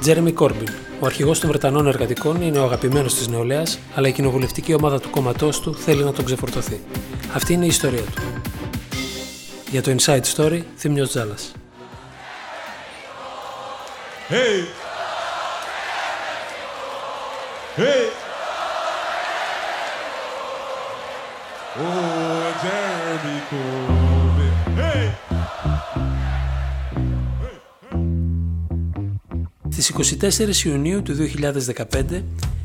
Τζέρεμι Κόρμπιν, ο αρχηγός των Βρετανών εργατικών, είναι ο αγαπημένος της νεολαίας, αλλά η κοινοβουλευτική ομάδα του κόμματός του θέλει να τον ξεφορτωθεί. Αυτή είναι η ιστορία του. Για το Inside Story, Θήμιος Τζάλας. Hey! Hey! Oh, Jeremy Corbyn. Στις 24 Ιουνίου του 2015,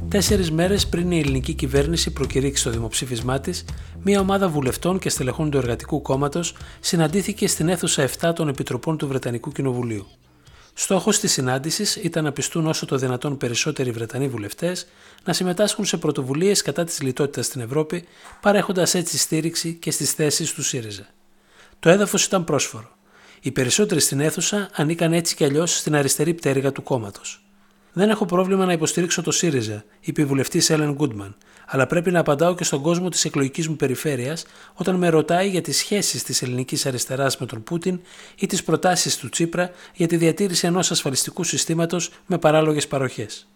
τέσσερις μέρες πριν η ελληνική κυβέρνηση προκηρύξει το δημοψήφισμά της, μια ομάδα βουλευτών και στελεχών του Εργατικού Κόμματος συναντήθηκε στην αίθουσα 7 των Επιτροπών του Βρετανικού Κοινοβουλίου. Στόχος της συνάντησης ήταν να πιστούν όσο το δυνατόν περισσότεροι Βρετανοί βουλευτές να συμμετάσχουν σε πρωτοβουλίες κατά της λιτότητας στην Ευρώπη, παρέχοντας έτσι στήριξη και στις θέσεις του ΣΥΡΙΖΑ. Το έδαφος ήταν πρόσφορο. Οι περισσότεροι στην αίθουσα ανήκαν έτσι κι αλλιώς στην αριστερή πτέρυγα του κόμματος. Δεν έχω πρόβλημα να υποστηρίξω το ΣΥΡΙΖΑ, είπε η βουλευτής Έλεν Γκούντμαν, αλλά πρέπει να απαντάω και στον κόσμο της εκλογικής μου περιφέρειας όταν με ρωτάει για τις σχέσεις της ελληνικής αριστεράς με τον Πούτιν ή τις προτάσεις του Τσίπρα για τη διατήρηση ενός ασφαλιστικού συστήματος με παράλογες παροχές.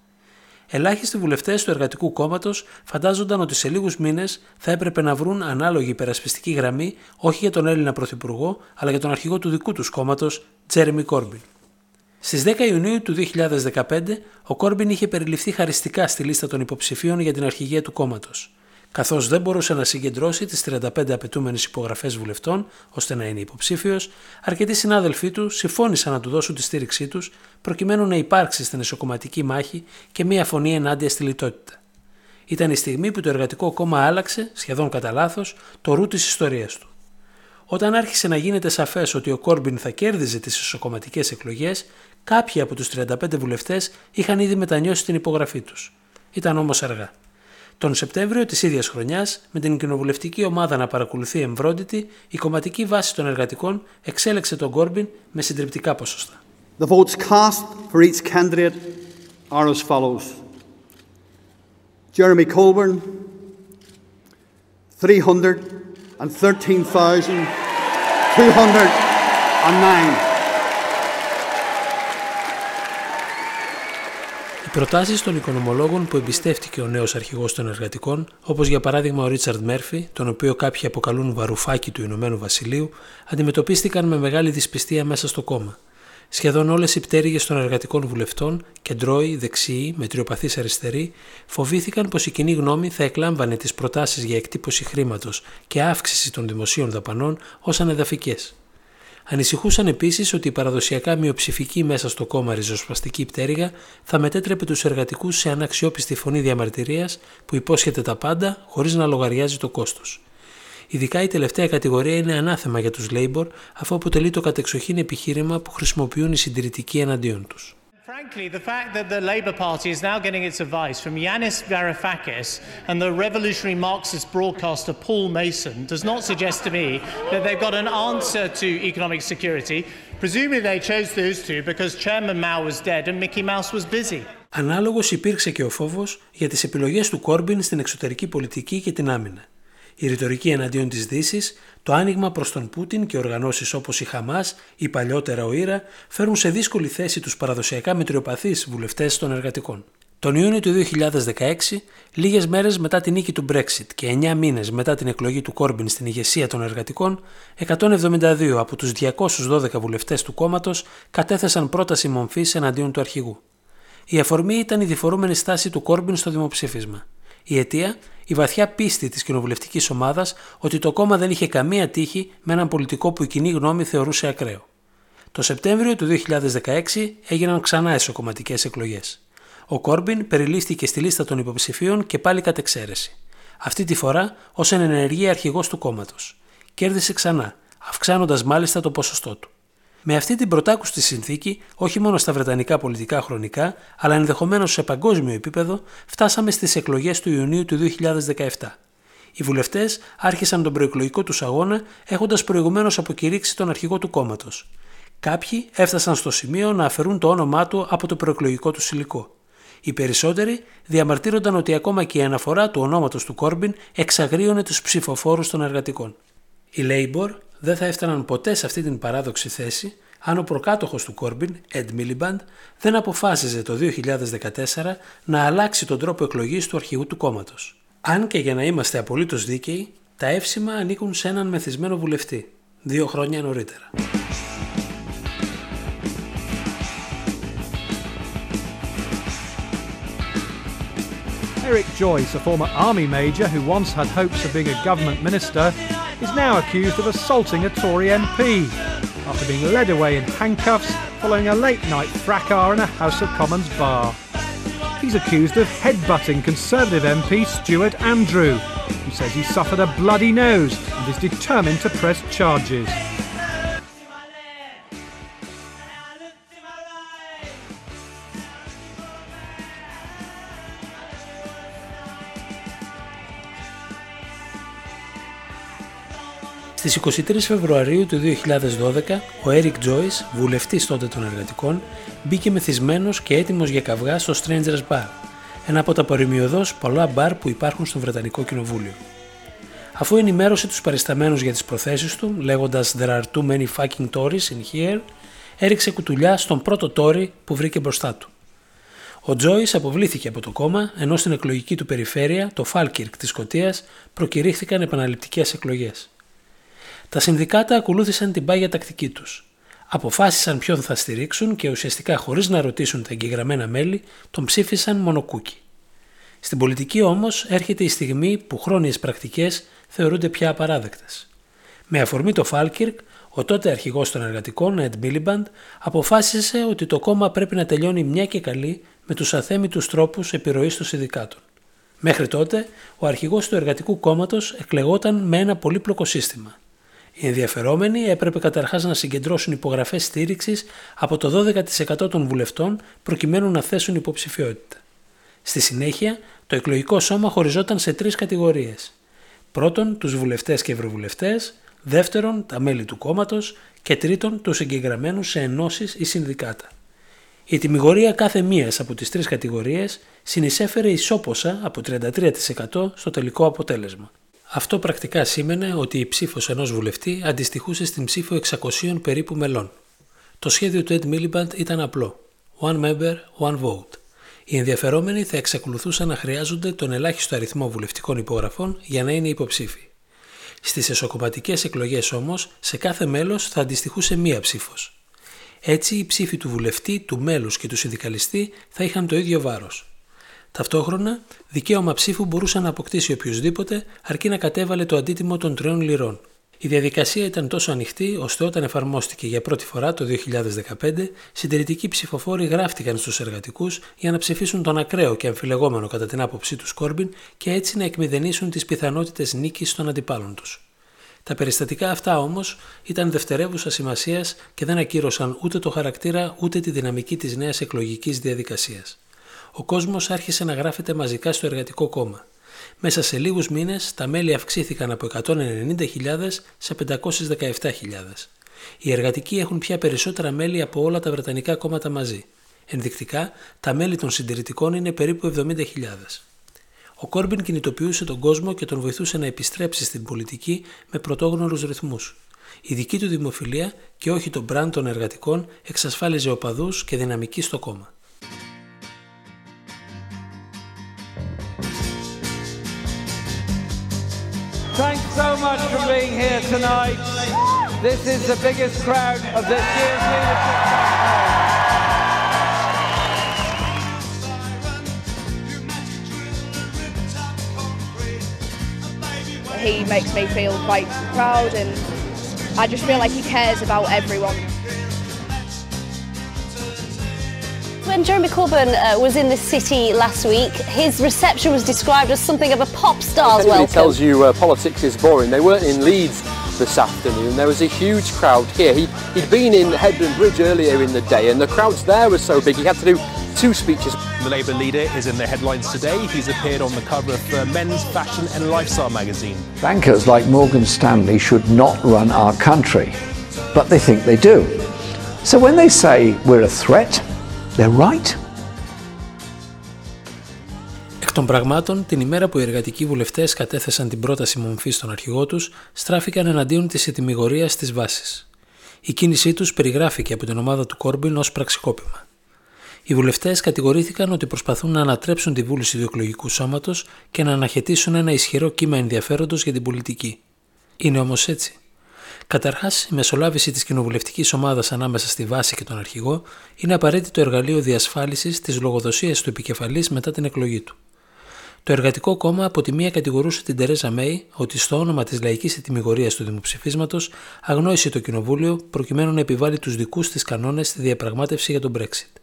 Ελάχιστοι βουλευτές του Εργατικού Κόμματος φαντάζονταν ότι σε λίγους μήνες θα έπρεπε να βρουν ανάλογη υπερασπιστική γραμμή όχι για τον Έλληνα Πρωθυπουργό, αλλά για τον αρχηγό του δικού τους κόμματος, Τζέρεμι Κόρμπιν. Στις 10 Ιουνίου του 2015, ο Κόρμπιν είχε περιληφθεί χαριστικά στη λίστα των υποψηφίων για την αρχηγία του κόμματος καθώς δεν μπορούσε να συγκεντρώσει τις 35 απαιτούμενες υπογραφές βουλευτών ώστε να είναι υποψήφιος, αρκετοί συνάδελφοί του συμφώνησαν να του δώσουν τη στήριξή τους προκειμένου να υπάρξει στην εσωκομματική μάχη και μία φωνή ενάντια στη λιτότητα. Ήταν η στιγμή που το Εργατικό Κόμμα άλλαξε, σχεδόν κατά λάθος, το ρου της ιστορίας του. Όταν άρχισε να γίνεται σαφές ότι ο Κόρμπιν θα κέρδιζε τις εσωκομματικές εκλογές, κάποιοι από τους 35 βουλευτές είχαν ήδη μετανιώσει την υπογραφή τους. Ήταν όμως αργά. Τον Σεπτέμβριο της ίδιας χρονιάς, με την κοινοβουλευτική ομάδα να παρακολουθεί εμβρόντιτη, η κομματική βάση των εργατικών εξέλεξε τον Κόρμπιν με συντριπτικά ποσοστά. The votes cast for each candidate are as follows. Jeremy Colburn, 313,209. Προτάσεις των οικονομολόγων που εμπιστεύτηκε ο νέος αρχηγός των εργατικών, όπως για παράδειγμα ο Ρίτσαρντ Μέρφυ, τον οποίο κάποιοι αποκαλούν βαρουφάκι του Ηνωμένου Βασιλείου, αντιμετωπίστηκαν με μεγάλη δυσπιστία μέσα στο κόμμα. Σχεδόν όλες οι πτέρυγες των εργατικών βουλευτών, κεντρώοι, δεξιοί, μετριοπαθείς αριστεροί, φοβήθηκαν πως η κοινή γνώμη θα εκλάμβανε τις προτάσεις για εκτύπωση χρήματος και αύξηση των δημοσίων δαπανών ως ανεδαφικές. Ανησυχούσαν επίσης ότι η παραδοσιακά μειοψηφική μέσα στο κόμμα ριζοσπαστική πτέρυγα θα μετέτρεπε τους εργατικούς σε αναξιόπιστη φωνή διαμαρτυρίας που υπόσχεται τα πάντα χωρίς να λογαριάζει το κόστος. Ειδικά η τελευταία κατηγορία είναι ανάθεμα για τους Labour αφού αποτελεί το κατεξοχήν επιχείρημα που χρησιμοποιούν οι συντηρητικοί εναντίον τους. Frankly, the fact that the Labour Party is now getting its advice from Yanis Varoufakis and the revolutionary Marxist broadcaster Paul Mason does not suggest to me that they've got an answer to economic security. Presumably they chose those two because Chairman Mao was dead and Mickey Mouse was busy. Ανάλογος υπήρξε και ο φόβος για τις επιλογές του Κόρμπιν στην εξωτερική πολιτική και την άμυνα Η ρητορική εναντίον της δύσης, το άνοιγμα προς τον Πούτιν και οργανώσεις όπως η Χαμάς ή παλιότερα ο Ήρα φέρουν σε δύσκολη θέση τους παραδοσιακά μετριοπαθείς βουλευτές των εργατικών. Τον Ιούνιο του 2016, λίγες μέρες μετά την νίκη του Brexit και 9 μήνες μετά την εκλογή του Κόρμπιν στην ηγεσία των εργατικών, 172 από τους 212 βουλευτές του κόμματος κατέθεσαν πρόταση μομφής εναντίον του αρχηγού. Η αφορμή ήταν η διφορούμενη στάση του Κόρμπιν στο δημοψήφισμα. Η αιτία, η βαθιά πίστη της κοινοβουλευτικής ομάδας ότι το κόμμα δεν είχε καμία τύχη με έναν πολιτικό που η κοινή γνώμη θεωρούσε ακραίο. Το Σεπτέμβριο του 2016 έγιναν ξανά εσωκομματικές εκλογές. Ο Κόρμπιν περιλήφθηκε στη λίστα των υποψηφίων και πάλι κατ' εξαίρεση. Αυτή τη φορά ως ενεργή αρχηγός του κόμματος. Κέρδισε ξανά, αυξάνοντας μάλιστα το ποσοστό του. Με αυτή την πρωτάκουστη συνθήκη, όχι μόνο στα βρετανικά πολιτικά χρονικά, αλλά ενδεχομένως σε παγκόσμιο επίπεδο, φτάσαμε στις εκλογές του Ιουνίου του 2017. Οι βουλευτές άρχισαν τον προεκλογικό τους αγώνα έχοντας προηγουμένως αποκηρύξει τον αρχηγό του κόμματος. Κάποιοι έφτασαν στο σημείο να αφαιρούν το όνομά του από το προεκλογικό τους υλικό. Οι περισσότεροι διαμαρτύρονταν ότι ακόμα και η αναφορά του ονόματος του Κόρμπιν εξαγρίωνε τους ψηφοφόρους των εργατικών. Οι Labour δεν θα έφταναν ποτέ σε αυτή την παράδοξη θέση αν ο προκάτοχος του Κόρμπιν, Ed Miliband, δεν αποφάσιζε το 2014 να αλλάξει τον τρόπο εκλογής του αρχηγού του κόμματος. Αν και για να είμαστε απολύτως δίκαιοι, τα εύσημα ανήκουν σε έναν μεθυσμένο βουλευτή, δύο χρόνια νωρίτερα. Eric Joyce, a former army major who once had hopes of being a government minister, is now accused of assaulting a Tory MP after being led away in handcuffs following a late night fracas in a House of Commons bar. He's accused of headbutting Conservative MP Stuart Andrew, who says he suffered a bloody nose and is determined to press charges. Στις 23 Φεβρουαρίου του 2012, ο Έρικ Τζόις, βουλευτής τότε των εργατικών, μπήκε μεθυσμένος και έτοιμος για καυγά στο Strangers Bar, ένα από τα παρομοιωδώς πολλά μπαρ που υπάρχουν στο Βρετανικό Κοινοβούλιο. Αφού ενημέρωσε τους παρισταμένους για τις προθέσεις του, λέγοντας «There are too many fucking Tories in here», έριξε κουτουλιά στον πρώτο Tory που βρήκε μπροστά του. Ο Τζόις αποβλήθηκε από το κόμμα, ενώ στην εκλογική του περιφέρεια, το Falkirk της Σκωτίας, προκηρύχθηκαν επαναληπτικές εκλογές. Τα συνδικάτα ακολούθησαν την πάγια τακτική τους. Αποφάσισαν ποιον θα στηρίξουν και ουσιαστικά χωρίς να ρωτήσουν τα εγγεγραμμένα μέλη, τον ψήφισαν μονοκούκι. Στην πολιτική όμως έρχεται η στιγμή που χρόνιες πρακτικές θεωρούνται πια απαράδεκτες. Με αφορμή το Φάλκιρκ, ο τότε αρχηγός των εργατικών, Ed Miliband, αποφάσισε ότι το κόμμα πρέπει να τελειώνει μια και καλή με τους αθέμητους τρόπους επιρροής των συνδικάτων. Μέχρι τότε, ο αρχηγός του Εργατικού Κόμματος εκλεγόταν με ένα πολύπλοκο σύστημα. Οι ενδιαφερόμενοι έπρεπε καταρχάς να συγκεντρώσουν υπογραφές στήριξης από το 12% των βουλευτών προκειμένου να θέσουν υποψηφιότητα. Στη συνέχεια, το εκλογικό σώμα χωριζόταν σε τρεις κατηγορίες. Πρώτον, τους βουλευτές και ευρωβουλευτές, δεύτερον, τα μέλη του κόμματος και τρίτον, τους εγγεγραμμένους σε ενώσεις ή συνδικάτα. Η τιμιγορία κάθε μίας από τις τρεις κατηγορίες συνεισέφερε ισόποσα από 33% στο τελικό αποτέλεσμα. Αυτό πρακτικά σήμαινε ότι η ψήφος ενός βουλευτή αντιστοιχούσε στην ψήφο 600 περίπου μελών. Το σχέδιο του Ed Miliband ήταν απλό. One member, one vote. Οι ενδιαφερόμενοι θα εξακολουθούσαν να χρειάζονται τον ελάχιστο αριθμό βουλευτικών υπογραφών για να είναι υποψήφοι. Στις εσωκομματικές εκλογές όμως, σε κάθε μέλος θα αντιστοιχούσε μία ψήφος. Έτσι, οι ψήφοι του βουλευτή, του μέλους και του συνδικαλιστή θα είχαν το ίδιο βάρος. Ταυτόχρονα, δικαίωμα ψήφου μπορούσε να αποκτήσει οποιοδήποτε αρκεί να κατέβαλε το αντίτιμο των τριών λιρών. Η διαδικασία ήταν τόσο ανοιχτή ώστε όταν εφαρμόστηκε για πρώτη φορά το 2015, συντηρητικοί ψηφοφόροι γράφτηκαν στους εργατικούς για να ψηφίσουν τον ακραίο και αμφιλεγόμενο κατά την άποψή τους Κόρμπιν και έτσι να εκμηδενήσουν τις πιθανότητες νίκης των αντιπάλων τους. Τα περιστατικά αυτά όμως ήταν δευτερεύουσα σημασίας και δεν ακύρωσαν ούτε το χαρακτήρα ούτε τη δυναμική της νέας εκλογικής διαδικασίας ο κόσμος άρχισε να γράφεται μαζικά στο εργατικό κόμμα. Μέσα σε λίγους μήνες τα μέλη αυξήθηκαν από 190.000 σε 517.000. Οι εργατικοί έχουν πια περισσότερα μέλη από όλα τα βρετανικά κόμματα μαζί. Ενδεικτικά, τα μέλη των συντηρητικών είναι περίπου 70.000. Ο Κόρμπιν κινητοποιούσε τον κόσμο και τον βοηθούσε να επιστρέψει στην πολιτική με πρωτόγνωρους ρυθμούς. Η δική του δημοφιλία και όχι το μπραντ των εργατικών εξασφάλιζε οπαδούς και δυναμική στο κόμμα. So much for being here tonight. This is the biggest crowd of this year's leadership. He makes me feel quite proud and I just feel like he cares about everyone. When Jeremy Corbyn uh, was in the city last week, his reception was described as something of a pop star's welcome. He tells you uh, politics is boring. They weren't in Leeds this afternoon. There was a huge crowd here. He'd, he'd been in Headland Bridge earlier in the day, and the crowds there were so big he had to do two speeches. The Labour leader is in the headlines today. He's appeared on the cover of uh, Men's Fashion and Lifestyle magazine. Bankers like Morgan Stanley should not run our country, but they think they do. So when they say we're a threat, they're right. Εκ των πραγμάτων, την ημέρα που οι εργατικοί βουλευτές κατέθεσαν την πρόταση μομφή στον αρχηγό τους, στράφηκαν εναντίον της ετοιμιγορίας της βάσης. Η κίνησή τους περιγράφηκε από την ομάδα του Κόρμπιν ως πραξικόπημα. Οι βουλευτές κατηγορήθηκαν ότι προσπαθούν να ανατρέψουν τη βούληση του εκλογικού σώματος και να αναχαιτήσουν ένα ισχυρό κύμα ενδιαφέροντος για την πολιτική. Είναι όμως έτσι. Καταρχάς, η μεσολάβηση της κοινοβουλευτικής ομάδας ανάμεσα στη βάση και τον αρχηγό είναι απαραίτητο εργαλείο διασφάλισης της λογοδοσίας του επικεφαλής μετά την εκλογή του. Το Εργατικό Κόμμα από τη μία κατηγορούσε την Τερέζα Μέη ότι στο όνομα της λαϊκής ετοιμιγορίας του δημοψηφίσματος αγνόησε το Κοινοβούλιο προκειμένου να επιβάλλει τους δικούς της κανόνες στη διαπραγμάτευση για τον Brexit.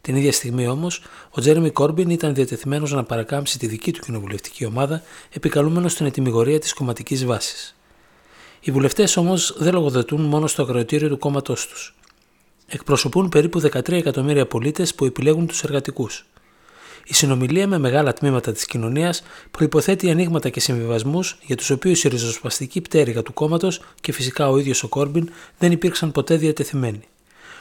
Την ίδια στιγμή όμως, ο Τζέρεμι Κόρμπιν ήταν διατεθειμένος να παρακάμψει τη δική του κοινοβουλευτική ομάδα, επικαλούμενο στην ετοιμιγορία της κομματικής βάσης. Οι βουλευτές όμως δεν λογοδοτούν μόνο στο ακροατήριο του κόμματός τους. Εκπροσωπούν περίπου 13 εκατομμύρια πολίτες που επιλέγουν τους εργατικούς. Η συνομιλία με μεγάλα τμήματα της κοινωνίας προποθέτει ανοίγματα και συμβιβασμούς για τους οποίους η ριζοσπαστική πτέρυγα του κόμματος και φυσικά ο ίδιος ο Κόρμπιν δεν υπήρξαν ποτέ διατεθειμένοι.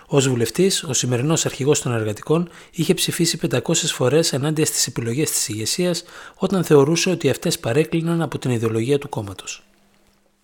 Ω βουλευτής, ο σημερινός αρχηγός των εργατικών είχε ψηφίσει 500 φορές ενάντια στις επιλογές της ηγεσίας όταν θεωρούσε ότι αυτές παρέκλειναν από την ιδεολογία του κόμματος.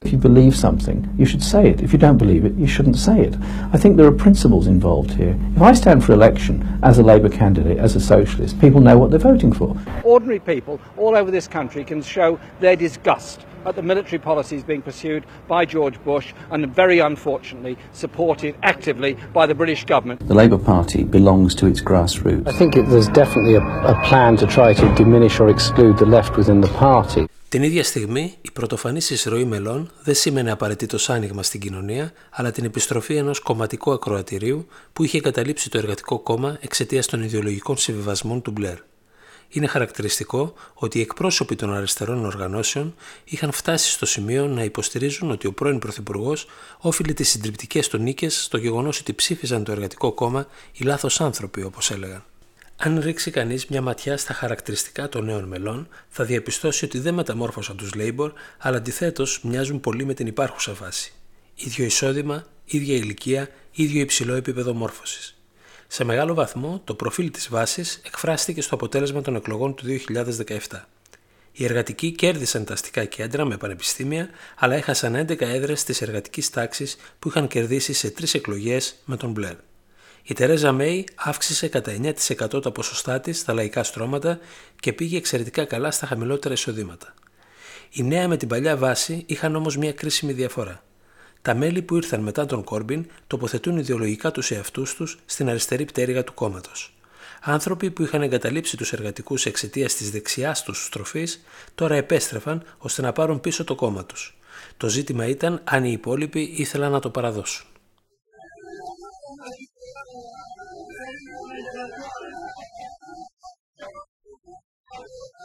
If you believe something, you should say it. If you don't believe it, you shouldn't say it. I think there are principles involved here. If I stand for election as a Labour candidate, as a socialist, people know what they're voting for. Ordinary people all over this country can show their disgust at the military policies being pursued by George Bush and very unfortunately supported actively by the British government. The Labour Party belongs to its grassroots. I think it, there's definitely a, a plan to try to diminish or exclude the left within the party. Την ίδια στιγμή, η πρωτοφανής εισρωή μελών δεν σήμαινε απαραίτητο άνοιγμα στην κοινωνία, αλλά την επιστροφή ενός κομματικού ακροατηρίου που είχε καταλήψει το Εργατικό Κόμμα εξαιτίας των ιδεολογικών συμβιβασμών του Μπλερ. Είναι χαρακτηριστικό ότι οι εκπρόσωποι των αριστερών οργανώσεων είχαν φτάσει στο σημείο να υποστηρίζουν ότι ο πρώην Πρωθυπουργός όφιλε τις συντριπτικές του νίκες στο γεγονός ότι ψήφιζαν το Εργατικό Κόμμα οι λάθος άνθρωποι, όπως έλεγαν. Αν ρίξει κανείς μια ματιά στα χαρακτηριστικά των νέων μελών, θα διαπιστώσει ότι δεν μεταμόρφωσαν τους Labour, αλλά αντιθέτως μοιάζουν πολύ με την υπάρχουσα βάση. ίδιο εισόδημα, ίδια ηλικία, ίδιο υψηλό επίπεδο μόρφωσης. Σε μεγάλο βαθμό, το προφίλ της βάσης εκφράστηκε στο αποτέλεσμα των εκλογών του 2017. Οι εργατικοί κέρδισαν τα αστικά κέντρα με πανεπιστήμια, αλλά έχασαν 11 έδρες της εργατικής τάξης που είχαν κερδίσει σε τρεις εκλογές με τον Μπλερ. Η Τερέζα Μέη αύξησε κατά 9% τα ποσοστά της στα λαϊκά στρώματα και πήγε εξαιρετικά καλά στα χαμηλότερα εισοδήματα. Η νέα με την παλιά βάση είχαν όμως μια κρίσιμη διαφορά. Τα μέλη που ήρθαν μετά τον Κόρμπιν τοποθετούν ιδεολογικά τους εαυτούς τους στην αριστερή πτέρυγα του κόμματος. Άνθρωποι που είχαν εγκαταλείψει τους εργατικούς εξαιτίας της δεξιάς τους στροφής τώρα επέστρεφαν ώστε να πάρουν πίσω το κόμμα τους. Το ζήτημα ήταν αν οι υπόλοιποι ήθελαν να το παραδώσουν.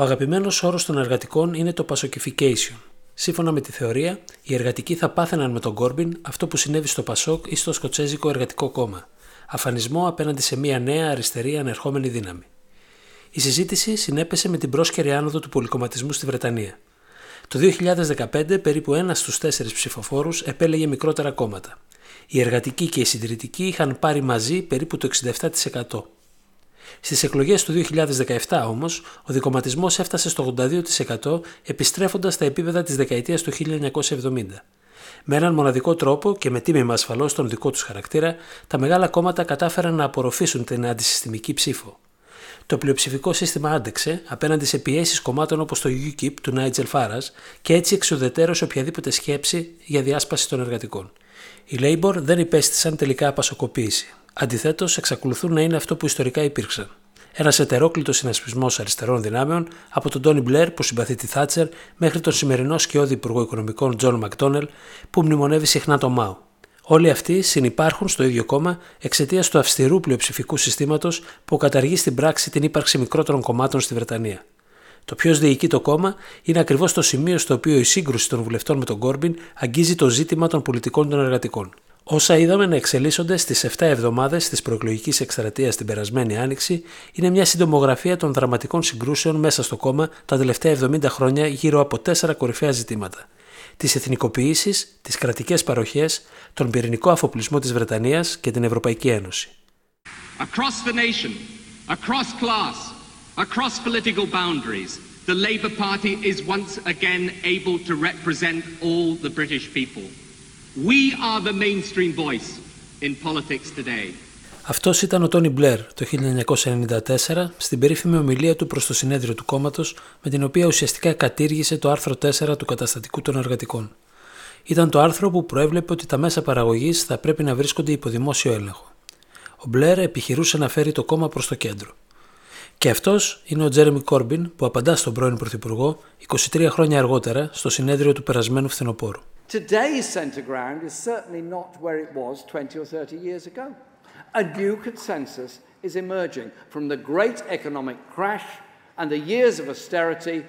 Ο αγαπημένος όρος των εργατικών είναι το pacification. Σύμφωνα με τη θεωρία, οι εργατικοί θα πάθαιναν με τον Κόρμπιν αυτό που συνέβη στο Πασόκ ή στο Σκοτσέζικο Εργατικό Κόμμα. Αφανισμό απέναντι σε μια νέα αριστερή ανερχόμενη δύναμη. Η συζήτηση συνέπεσε με την πρόσκαιρη άνοδο του πολυκομματισμού στη Βρετανία. Το 2015 περίπου ένας στους τέσσερις ψηφοφόρους επέλεγε μικρότερα κόμματα. Οι εργατικοί και οι συντηρητικοί είχαν πάρει μαζί περίπου το 67%. Στις εκλογές του 2017 όμως, ο δικοματισμός έφτασε στο 82% επιστρέφοντας στα επίπεδα της δεκαετίας του 1970. Με έναν μοναδικό τρόπο και με τίμημα ασφαλώς στον δικό τους χαρακτήρα, τα μεγάλα κόμματα κατάφεραν να απορροφήσουν την αντισυστημική ψήφο. Το πλειοψηφικό σύστημα άντεξε απέναντι σε πιέσεις κομμάτων όπως το UKIP του Νάιτζελ Φάρας και έτσι εξουδετέρωσε οποιαδήποτε σκέψη για διάσπαση των εργατικών. Οι Labour δεν υπέστησαν τελικά απασοκοποίηση. Αντιθέτως, εξακολουθούν να είναι αυτό που ιστορικά υπήρξαν. Ένας ετερόκλητος συνασπισμός αριστερών δυνάμεων από τον Τόνι Μπλερ που συμπαθεί τη Θάτσερ μέχρι τον σημερινό σκιώδη Υπουργό Οικονομικών Τζον Μακτόνελ που μνημονεύει συχνά τον Μάου. Όλοι αυτοί συνυπάρχουν στο ίδιο κόμμα εξαιτίας του αυστηρού πλειοψηφικού συστήματος που καταργεί στην πράξη την ύπαρξη μικρότερων κομμάτων στη Βρετανία. Το ποιος διοικεί το κόμμα είναι ακριβώς το σημείο στο οποίο η σύγκρουση των βουλευτών με τον Κόρμπιν αγγίζει το ζήτημα των πολιτικών των εργατικών. Όσα είδαμε να εξελίσσονται στις 7 εβδομάδες της προεκλογικής εκστρατείας την περασμένη άνοιξη είναι μια συντομογραφία των δραματικών συγκρούσεων μέσα στο κόμμα τα τελευταία 70 χρόνια γύρω από τέσσερα κορυφαία ζητήματα. Τις εθνικοποιήσεις, τις κρατικές παροχές, τον πυρηνικό αφοπλισμό της Βρετανίας και την Ευρωπαϊκή Ένωση. Across the nation, across class, across political boundaries, the Labour Party is once again able to represent all the British people. We are the mainstream voice in politics today. Αυτός ήταν ο Τόνι Μπλερ το 1994 στην περίφημη ομιλία του προς το συνέδριο του κόμματος με την οποία ουσιαστικά κατήργησε το άρθρο 4 του καταστατικού των εργατικών. Ήταν το άρθρο που προέβλεπε ότι τα μέσα παραγωγής θα πρέπει να βρίσκονται υπό δημόσιο έλεγχο. Ο Μπλερ επιχειρούσε να φέρει το κόμμα προς το κέντρο. Και αυτός είναι ο Τζέρεμι Κόρμπιν που απαντά στον πρώην Πρωθυπουργό 23 χρόνια αργότερα στο συνέδριο του περασμένου φθινοπόρου. Today's centre ground is certainly not where it was 20 or 30 years ago. A new consensus is emerging from the great economic crash and the years of austerity.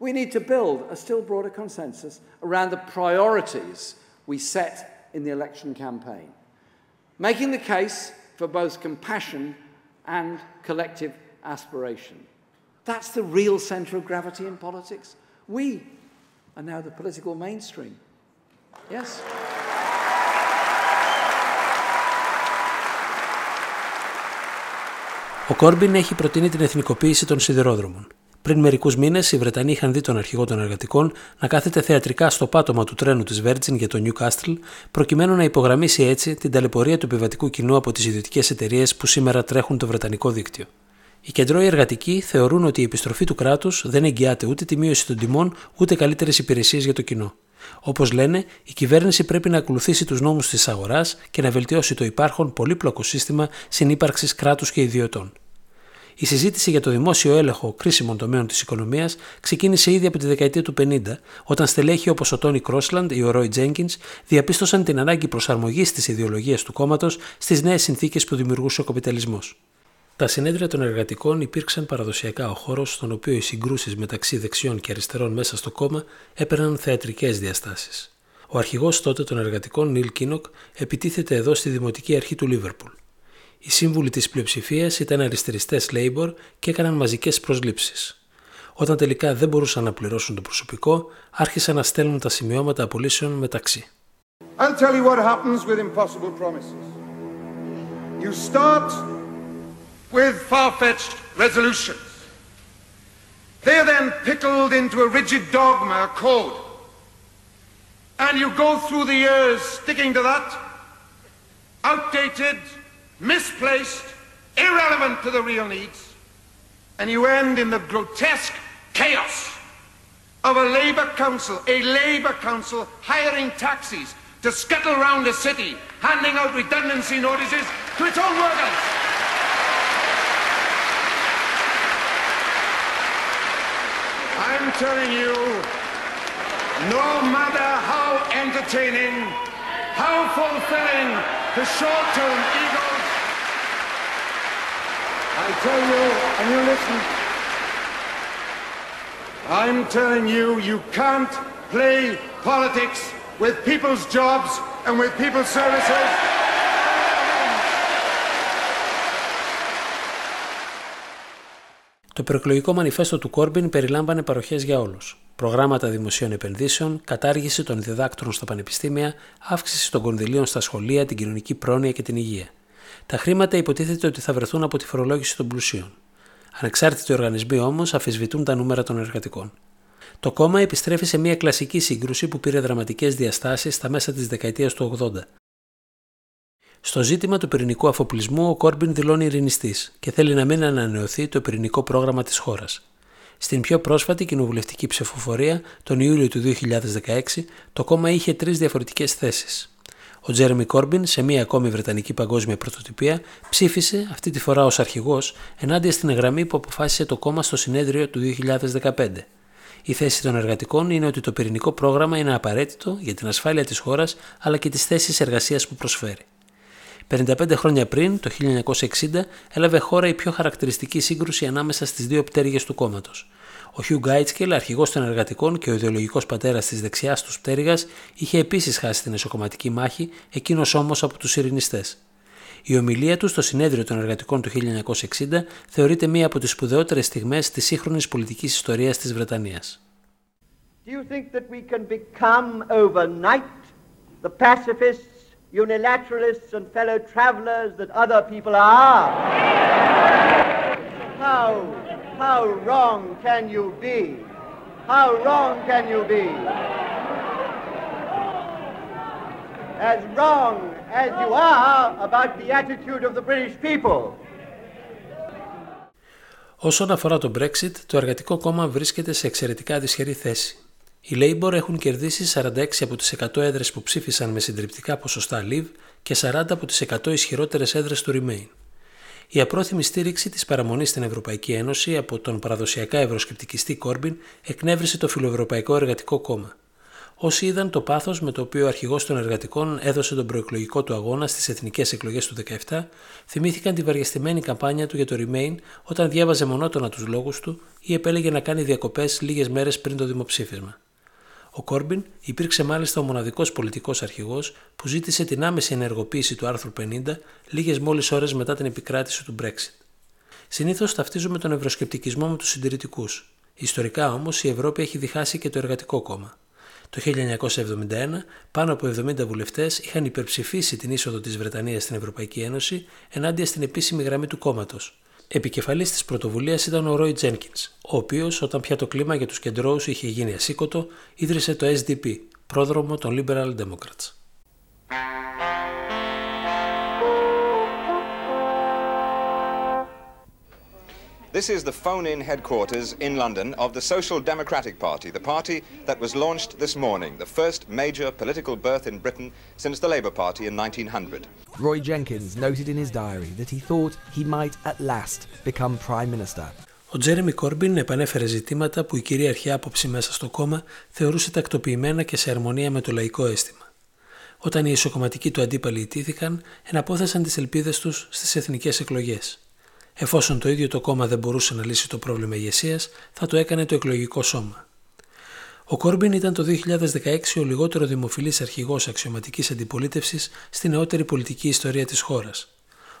We need to build a still broader consensus around the priorities we set in the election campaign, making the case for both compassion and collective aspiration. That's the real centre of gravity in politics. We are now the political mainstream. Yes? Ο Κόρμπιν έχει προτείνει την εθνικοποίηση των σιδηρόδρομων. Πριν μερικούς μήνες, οι Βρετανοί είχαν δει τον αρχηγό των εργατικών να κάθεται θεατρικά στο πάτωμα του τρένου της Virgin για το Newcastle, προκειμένου να υπογραμμίσει έτσι την ταλαιπωρία του επιβατικού κοινού από τις ιδιωτικές εταιρείες που σήμερα τρέχουν το βρετανικό δίκτυο. Οι κεντρώοι εργατικοί θεωρούν ότι η επιστροφή του κράτους δεν εγγυάται ούτε τη μείωση των τιμών ούτε καλύτερες υπηρεσίες για το κοινό. Όπως λένε, η κυβέρνηση πρέπει να ακολουθήσει τους νόμους της αγοράς και να βελτιώσει το υπάρχον πολύπλοκο σύστημα συνύπαρξης κράτους και ιδιωτών. Η συζήτηση για το δημόσιο έλεγχο κρίσιμων τομέων της οικονομίας ξεκίνησε ήδη από τη δεκαετία του 50, όταν στελέχη όπως ο Τόνι Κρόσλαντ ή ο Ρόι Τζέγκιν διαπίστωσαν την ανάγκη προσαρμογής της ιδεολογίας του κόμματος στις νέες συνθήκες που δημιουργούσε ο καπιταλισμός. Τα συνέδρια των εργατικών υπήρξαν παραδοσιακά ο χώρος στον οποίο οι συγκρούσεις μεταξύ δεξιών και αριστερών μέσα στο κόμμα έπαιρναν θεατρικές διαστάσεις. Ο αρχηγός τότε των εργατικών, Νίλ Κίνοκ, επιτίθεται εδώ στη δημοτική αρχή του Λίβερπουλ. Οι σύμβουλοι της πλειοψηφίας ήταν αριστεριστές Labour και έκαναν μαζικές προσλήψεις. Όταν τελικά δεν μπορούσαν να πληρώσουν το προσωπικό, άρχισαν να στέλνουν τα σημειώματα απολύσεων μεταξύ. I'll tell you what happens with impossible promises. You start with far-fetched resolutions. They are then pickled into a rigid dogma, a code. And you go through the years sticking to that, outdated, misplaced, irrelevant to the real needs, and you end in the grotesque chaos of a Labour council, a Labour council hiring taxis to scuttle round the city, handing out redundancy notices to its own workers. I'm telling you, no matter how entertaining, how fulfilling the short-term egos, I tell you, and you listen, I'm telling you, you can't play politics with people's jobs and with people's services. Το προεκλογικό μανιφέστο του Κόρμπιν περιλάμβανε παροχές για όλους. Προγράμματα δημοσίων επενδύσεων, κατάργηση των διδάκτρων στα πανεπιστήμια, αύξηση των κονδυλίων στα σχολεία, την κοινωνική πρόνοια και την υγεία. Τα χρήματα υποτίθεται ότι θα βρεθούν από τη φορολόγηση των πλουσίων. Ανεξάρτητοι οργανισμοί όμως αφισβητούν τα νούμερα των εργατικών. Το κόμμα επιστρέφει σε μια κλασική σύγκρουση που πήρε δραματικές διαστάσεις στα μέσα της δεκαετίας του 80. Στο ζήτημα του πυρηνικού αφοπλισμού, ο Κόρμπιν δηλώνει ειρηνιστής και θέλει να μην ανανεωθεί το πυρηνικό πρόγραμμα της χώρας. Στην πιο πρόσφατη κοινοβουλευτική ψηφοφορία, τον Ιούλιο του 2016, το κόμμα είχε τρεις διαφορετικές θέσεις. Ο Τζέρεμι Κόρμπιν, σε μία ακόμη βρετανική παγκόσμια πρωτοτυπία, ψήφισε, αυτή τη φορά ως αρχηγός, ενάντια στην γραμμή που αποφάσισε το κόμμα στο συνέδριο του 2015. Η θέση των εργατικών είναι ότι το πυρηνικό πρόγραμμα είναι απαραίτητο για την ασφάλεια της χώρας αλλά και τις θέσεις εργασίας που προσφέρει. 55 χρόνια πριν, το 1960, έλαβε χώρα η πιο χαρακτηριστική σύγκρουση ανάμεσα στις δύο πτέρυγες του κόμματος. Ο Χιου Γκάιτσκελ, αρχηγός των εργατικών και ο ιδεολογικός πατέρας της δεξιάς τους πτέρυγας, είχε επίσης χάσει την εσωκομματική μάχη, εκείνος όμως από τους ειρηνιστές. Η ομιλία του στο συνέδριο των εργατικών του 1960 θεωρείται μία από τις σπουδαιότερες στιγμές της σύγχρονης πολιτικής ιστορίας της Βρετανίας. Do you think that we can become overnight the pacifists, unilateralists and fellow travelers that other people are? How, how wrong can you be? How wrong can you be? As wrong as you are about the attitude of the British people. Όσον αφορά το Brexit, το Εργατικό Κόμμα βρίσκεται σε εξαιρετικά δυσχερή θέση. Οι Labour έχουν κερδίσει 46 από τις 100 έδρες που ψήφισαν με συντριπτικά ποσοστά Leave και 40 από τις 100 ισχυρότερες έδρες του Remain. Η απρόθυμη στήριξη της παραμονής στην Ευρωπαϊκή Ένωση από τον παραδοσιακά ευρωσκεπτικιστή Κόρμπιν εκνεύρισε το Φιλοευρωπαϊκό Εργατικό Κόμμα. Όσοι είδαν το πάθος με το οποίο ο αρχηγός των εργατικών έδωσε τον προεκλογικό του αγώνα στις εθνικές εκλογές του 2017, θυμήθηκαν τη βαριεστημένη καμπάνια του για το Remain όταν διάβαζε μονότονα τους λόγους του ή επέλεγε να κάνει διακοπές λίγες μέρες πριν το δημοψήφισμα. Ο Κόρμπιν υπήρξε μάλιστα ο μοναδικός πολιτικός αρχηγός που ζήτησε την άμεση ενεργοποίηση του άρθρου 50 λίγες μόλις ώρες μετά την επικράτηση του Brexit. Συνήθως ταυτίζουμε τον ευρωσκεπτικισμό με τους συντηρητικούς. Ιστορικά όμως η Ευρώπη έχει διχάσει και το εργατικό κόμμα. Το 1971, πάνω από 70 βουλευτές είχαν υπερψηφίσει την είσοδο της Βρετανίας στην Ευρωπαϊκή Ένωση ενάντια στην επίσημη γραμμή του κόμματος. Επικεφαλής της πρωτοβουλίας ήταν ο Ρόι Τζένκινς, ο οποίος, όταν πια το κλίμα για τους κεντρώους είχε γίνει ασήκωτο, ίδρυσε το SDP, πρόδρομο των Liberal Democrats. This is the phone-in headquarters in London of the Social Democratic Party, the party that was launched this morning, the first major political birth in Britain since the Labour Party in 1900. Roy Jenkins noted in his diary that he thought he might at last become Prime Minister. Ο Τζέρεμι Κόρμπιν επανέφερε ζητήματα που η κυρίαρχη άποψη μέσα στο κόμμα θεωρούσε τακτοποιημένα και σε αρμονία με το λαϊκό αίσθημα. Όταν οι ισοκομματικοί του αντίπαλοι ιτήθηκαν, εναπόθεσαν τι ελπίδε του στι εθνικέ εκλογέ. Εφόσον το ίδιο το κόμμα δεν μπορούσε να λύσει το πρόβλημα ηγεσίας, θα το έκανε το εκλογικό σώμα. Ο Κόρμπιν ήταν το 2016 ο λιγότερο δημοφιλής αρχηγός αξιωματικής αντιπολίτευσης στη νεότερη πολιτική ιστορία της χώρας.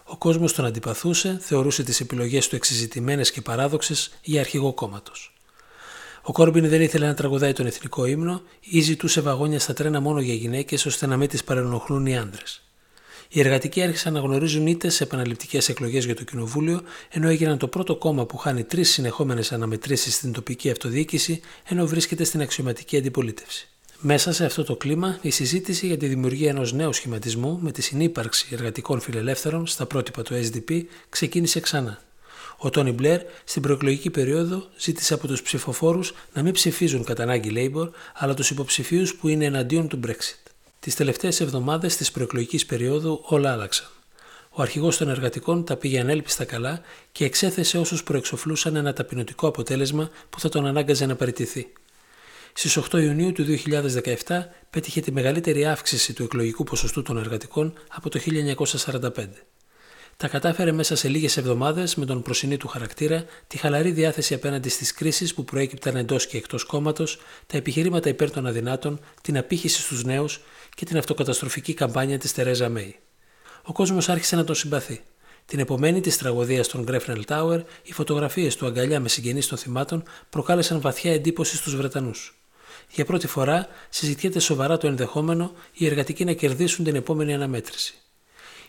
Ο κόσμος τον αντιπαθούσε, θεωρούσε τις επιλογές του εξειζητημένες και παράδοξες για αρχηγό κόμματος. Ο Κόρμπιν δεν ήθελε να τραγουδάει τον εθνικό ύμνο ή ζητούσε βαγόνια στα τρένα μόνο για γυναίκες ώστε να μην τις παρενοχλούν οι άντρες. Οι εργατικοί άρχισαν να γνωρίζουν είτε σε επαναληπτικές εκλογές για το Κοινοβούλιο, ενώ έγιναν το πρώτο κόμμα που χάνει τρεις συνεχόμενες αναμετρήσεις στην τοπική αυτοδιοίκηση, ενώ βρίσκεται στην αξιωματική αντιπολίτευση. Μέσα σε αυτό το κλίμα, η συζήτηση για τη δημιουργία ενός νέου σχηματισμού με τη συνύπαρξη εργατικών φιλελεύθερων στα πρότυπα του SDP ξεκίνησε ξανά. Ο Τόνι Μπλερ στην προεκλογική περίοδο ζήτησε από τους ψηφοφόρους να μην ψηφίζουν κατά ανάγκη Labour, αλλά τους υποψηφίους που είναι εναντίον του Brexit. Τις τελευταίες εβδομάδες της προεκλογικής περίοδου όλα άλλαξαν. Ο αρχηγός των εργατικών τα πήγε ανέλπιστα καλά και εξέθεσε όσους προεξοφλούσαν ένα ταπεινωτικό αποτέλεσμα που θα τον ανάγκαζε να παραιτηθεί. Στις 8 Ιουνίου του 2017 πέτυχε τη μεγαλύτερη αύξηση του εκλογικού ποσοστού των εργατικών από το 1945. Τα κατάφερε μέσα σε λίγες εβδομάδες με τον προσινή του χαρακτήρα, τη χαλαρή διάθεση απέναντι στις κρίσεις που προέκυπταν εντός και εκτός κόμματος, τα επιχειρήματα υπέρ των αδυνάτων, την απήχηση στους νέους και την αυτοκαταστροφική καμπάνια της Τερέζα Μέη. Ο κόσμος άρχισε να τον συμπαθεί. Την επομένη της τραγωδίας των Γκρέφνελ Τάουερ, οι φωτογραφίες του αγκαλιά με συγγενείς των θυμάτων προκάλεσαν βαθιά εντύπωση στους Βρετανούς. Για πρώτη φορά συζητιέται σοβαρά το ενδεχόμενο οι εργατικοί να κερδίσουν την επόμενη αναμέτρηση.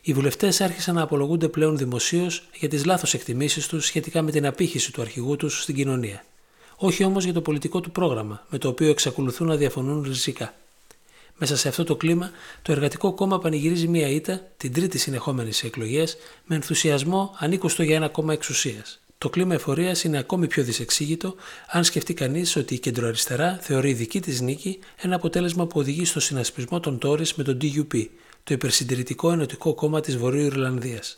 Οι βουλευτές άρχισαν να απολογούνται πλέον δημοσίως για τις λάθος εκτιμήσεις τους σχετικά με την απήχηση του αρχηγού τους στην κοινωνία. Όχι όμως για το πολιτικό του πρόγραμμα, με το οποίο εξακολουθούν να διαφωνούν ριζικά. Μέσα σε αυτό το κλίμα, το Εργατικό Κόμμα πανηγυρίζει μία ήττα, την τρίτη συνεχόμενη σε εκλογές, με ενθουσιασμό ανήκωστο για ένα κόμμα εξουσίας. Το κλίμα εφορίας είναι ακόμη πιο δυσεξήγητο αν σκεφτεί κανείς ότι η κεντροαριστερά θεωρεί δική της νίκη ένα αποτέλεσμα που οδηγεί στο συνασπισμό των Τόρι με τον DUP, το υπερσυντηρητικό ενωτικό κόμμα της Βορείου Ιρλανδίας.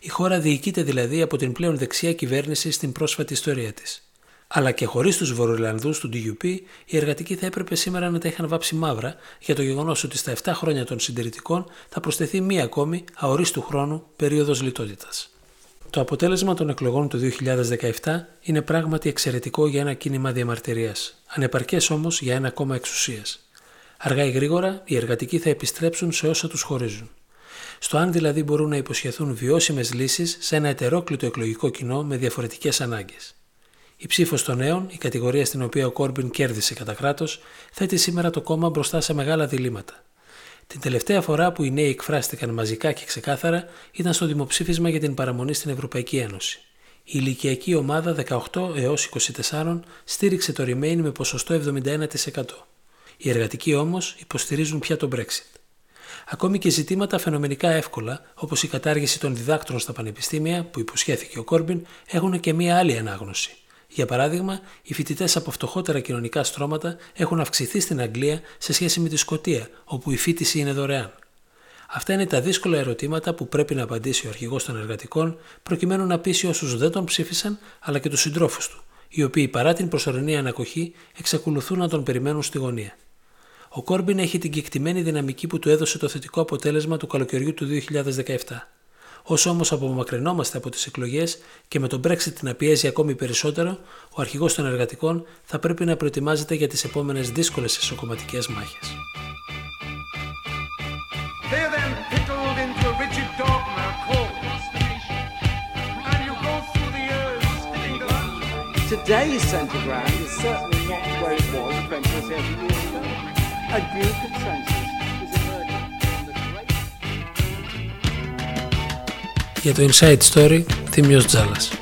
Η χώρα διοικείται δηλαδή από την πλέον δεξιά κυβέρνηση στην πρόσφατη ιστορία της. Αλλά και χωρίς τους Βορειοϊρλανδούς του DUP, οι εργατικοί θα έπρεπε σήμερα να τα είχαν βάψει μαύρα για το γεγονός ότι στα 7 χρόνια των συντηρητικών θα προσθεθεί μία ακόμη αορίστου χρόνου περίοδος λιτότητας. Το αποτέλεσμα των εκλογών του 2017 είναι πράγματι εξαιρετικό για ένα κίνημα διαμαρτυρίας, ανεπαρκές όμως για ένα κόμμα εξουσίας. Αργά ή γρήγορα, οι εργατικοί θα επιστρέψουν σε όσα τους χωρίζουν. Στο αν δηλαδή μπορούν να υποσχεθούν βιώσιμες λύσεις σε ένα ετερόκλητο εκλογικό κοινό με διαφορετικές ανάγκες. Η ψήφος των νέων, η κατηγορία στην οποία ο Κόρμπιν κέρδισε κατά κράτος, θέτει σήμερα το κόμμα μπροστά σε μεγάλα διλήμματα. Την τελευταία φορά που οι νέοι εκφράστηκαν μαζικά και ξεκάθαρα ήταν στο δημοψήφισμα για την παραμονή στην Ευρωπαϊκή Ένωση. Η ηλικιακή ομάδα 18 έως 24 στήριξε το Remain με ποσοστό 71%. Οι εργατικοί όμως υποστηρίζουν πια το Brexit. Ακόμη και ζητήματα φαινομενικά εύκολα, όπως η κατάργηση των διδάκτρων στα πανεπιστήμια που υποσχέθηκε ο Κόρμπιν, έχουν και μία άλλη ανάγνωση. Για παράδειγμα, οι φοιτητές από φτωχότερα κοινωνικά στρώματα έχουν αυξηθεί στην Αγγλία σε σχέση με τη Σκωτία, όπου η φίτηση είναι δωρεάν. Αυτά είναι τα δύσκολα ερωτήματα που πρέπει να απαντήσει ο αρχηγός των εργατικών, προκειμένου να πείσει όσους δεν τον ψήφισαν, αλλά και τους συντρόφους του, οι οποίοι παρά την προσωρινή ανακοχή εξακολουθούν να τον περιμένουν στη γωνία. Ο Κόρμπιν έχει την κεκτημένη δυναμική που του έδωσε το θετικό αποτέλεσμα του καλοκαιριού του 2017. Όσο όμως απομακρυνόμαστε από τις εκλογές και με τον Brexit να πιέζει ακόμη περισσότερο, ο αρχηγός των εργατικών θα πρέπει να προετοιμάζεται για τις επόμενες δύσκολες εσωκομματικές μάχες. Today's centre ground is certainly not where it was 20 or 30 years ago. A new consensus is emerging. Για το Inside Story, Θήμιος Τζάλας.